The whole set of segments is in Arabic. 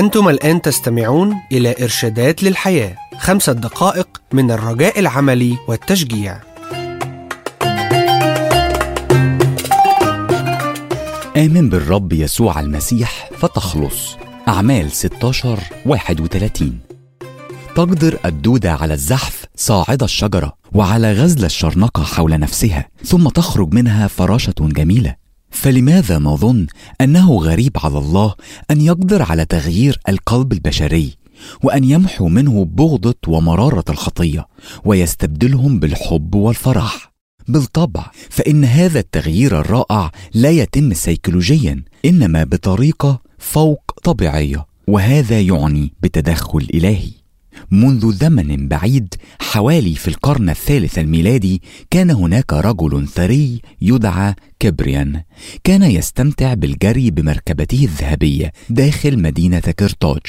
أنتم الآن تستمعون إلى إرشادات للحياة خمسة دقائق من الرجاء العملي والتشجيع. آمن بالرب يسوع المسيح فتخلص. أعمال 16 31 تقدر الدودة على الزحف صاعد الشجرة وعلى غزل الشرنقة حول نفسها ثم تخرج منها فراشة جميلة. فلماذا نظن أنه غريب على الله أن يقدر على تغيير القلب البشري وأن يمحو منه بغضة ومرارة الخطية ويستبدلهم بالحب والفرح؟ بالطبع فإن هذا التغيير الرائع لا يتم سيكولوجيا إنما بطريقة فوق طبيعية وهذا يعني بتدخل إلهي. منذ زمن بعيد حوالي في القرن الثالث الميلادي كان هناك رجل ثري يدعى كبريان. كان يستمتع بالجري بمركبته الذهبية داخل مدينة كرتاج.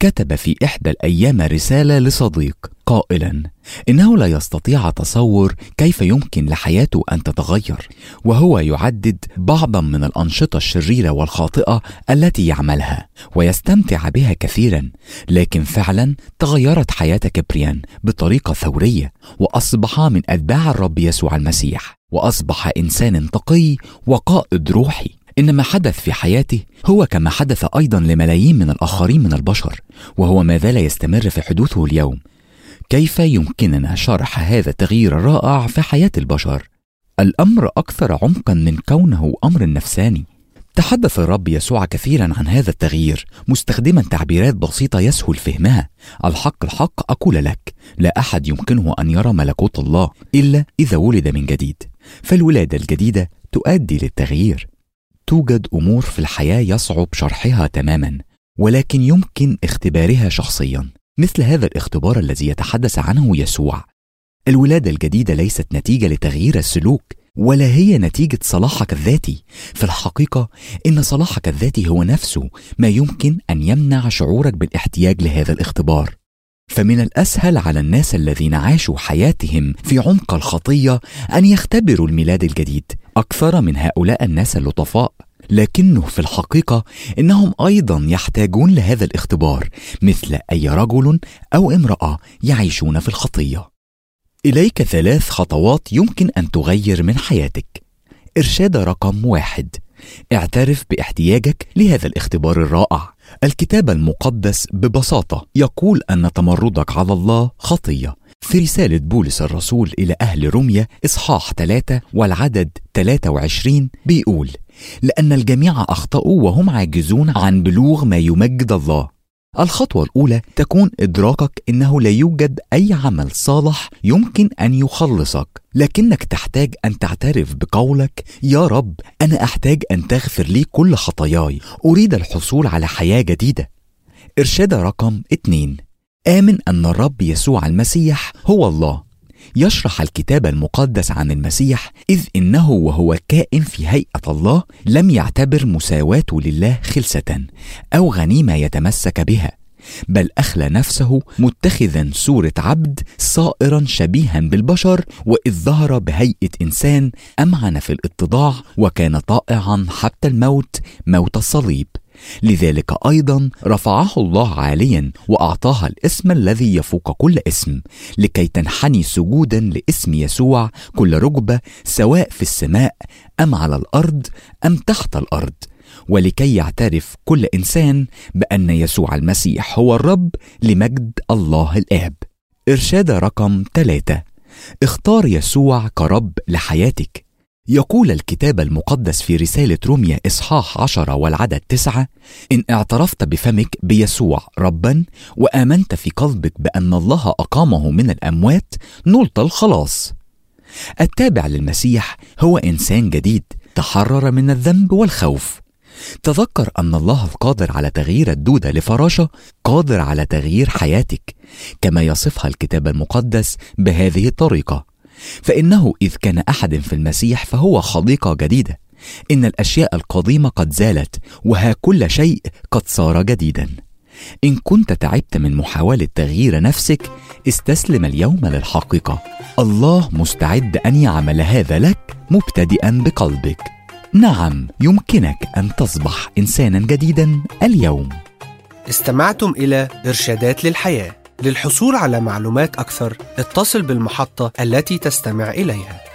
كتب في إحدى الأيام رسالة لصديق قائلا إنه لا يستطيع تصور كيف يمكن لحياته أن تتغير وهو يعدد بعضا من الأنشطة الشريرة والخاطئة التي يعملها ويستمتع بها كثيرا لكن فعلا تغيرت حياة كبريان بطريقة ثورية وأصبح من أتباع الرب يسوع المسيح وأصبح إنسان تقي وقائد روحي. إن ما حدث في حياته هو كما حدث أيضا لملايين من الآخرين من البشر وهو ما زال يستمر في حدوثه اليوم. كيف يمكننا شرح هذا التغيير الرائع في حياة البشر؟ الأمر أكثر عمقا من كونه أمر نفساني. تحدث الرب يسوع كثيرا عن هذا التغيير مستخدما تعبيرات بسيطة يسهل فهمها. الحق الحق أقول لك لا أحد يمكنه أن يرى ملكوت الله إلا إذا ولد من جديد. فالولادة الجديدة تؤدي للتغيير. توجد أمور في الحياة يصعب شرحها تماما ولكن يمكن اختبارها شخصيا. مثل هذا الاختبار الذي يتحدث عنه يسوع. الولادة الجديدة ليست نتيجة لتغيير السلوك ولا هي نتيجة صلاحك الذاتي. في الحقيقة إن صلاحك الذاتي هو نفسه ما يمكن أن يمنع شعورك بالاحتياج لهذا الاختبار. فمن الأسهل على الناس الذين عاشوا حياتهم في عمق الخطية أن يختبروا الميلاد الجديد أكثر من هؤلاء الناس اللطفاء. لكنه في الحقيقة إنهم أيضا يحتاجون لهذا الاختبار مثل أي رجل أو امرأة يعيشون في الخطية. إليك ثلاث خطوات يمكن أن تغير من حياتك. إرشاد رقم واحد. اعترف باحتياجك لهذا الاختبار الرائع الكتاب المقدس ببساطة يقول أن تمردك على الله خطية في رسالة بولس الرسول إلى أهل روميا إصحاح 3 والعدد 23 بيقول: لأن الجميع أخطأوا وهم عاجزون عن بلوغ ما يمجد الله. الخطوة الأولى تكون إدراكك أنه لا يوجد أي عمل صالح يمكن أن يخلصك، لكنك تحتاج أن تعترف بقولك: يا رب أنا أحتاج أن تغفر لي كل خطاياي، أريد الحصول على حياة جديدة. إرشاد رقم 2 آمن أن الرب يسوع المسيح هو الله. يشرح الكتاب المقدس عن المسيح إذ إنه وهو كائن في هيئة الله لم يعتبر مساواته لله خلسة أو غنيمة يتمسك بها، بل أخلى نفسه متخذا صورة عبد صائرا شبيها بالبشر وإذ ظهر بهيئة إنسان أمعن في الإتضاع وكان طائعا حتى الموت موت الصليب. لذلك أيضا رفعه الله عاليا واعطاها الاسم الذي يفوق كل اسم لكي تنحني سجودا لاسم يسوع كل ركبة سواء في السماء أم على الأرض أم تحت الأرض. ولكي يعترف كل إنسان بأن يسوع المسيح هو الرب لمجد الله الاب إرشاد رقم ثلاثة اختار يسوع كرب لحياتك. يقول الكتاب المقدس في رسالة روميا إصحاح عشرة والعدد تسعة إن اعترفت بفمك بيسوع ربا وآمنت في قلبك بأن الله أقامه من الأموات نلت الخلاص. التابع للمسيح هو إنسان جديد تحرر من الذنب والخوف. تذكر أن الله القادر على تغيير الدودة لفراشة قادر على تغيير حياتك كما يصفها الكتاب المقدس بهذه الطريقة. فإنه إذ كان أحد في المسيح فهو خليقة جديدة. إن الأشياء القديمة قد زالت وها كل شيء قد صار جديدا. إن كنت تعبت من محاولة تغيير نفسك استسلم اليوم للحقيقة. الله مستعد أن يعمل هذا لك مبتدئا بقلبك. نعم يمكنك أن تصبح انسانا جديدا اليوم. استمعتم إلى إرشادات للحياة. للحصول على معلومات أكثر اتصل بالمحطة التي تستمع إليها.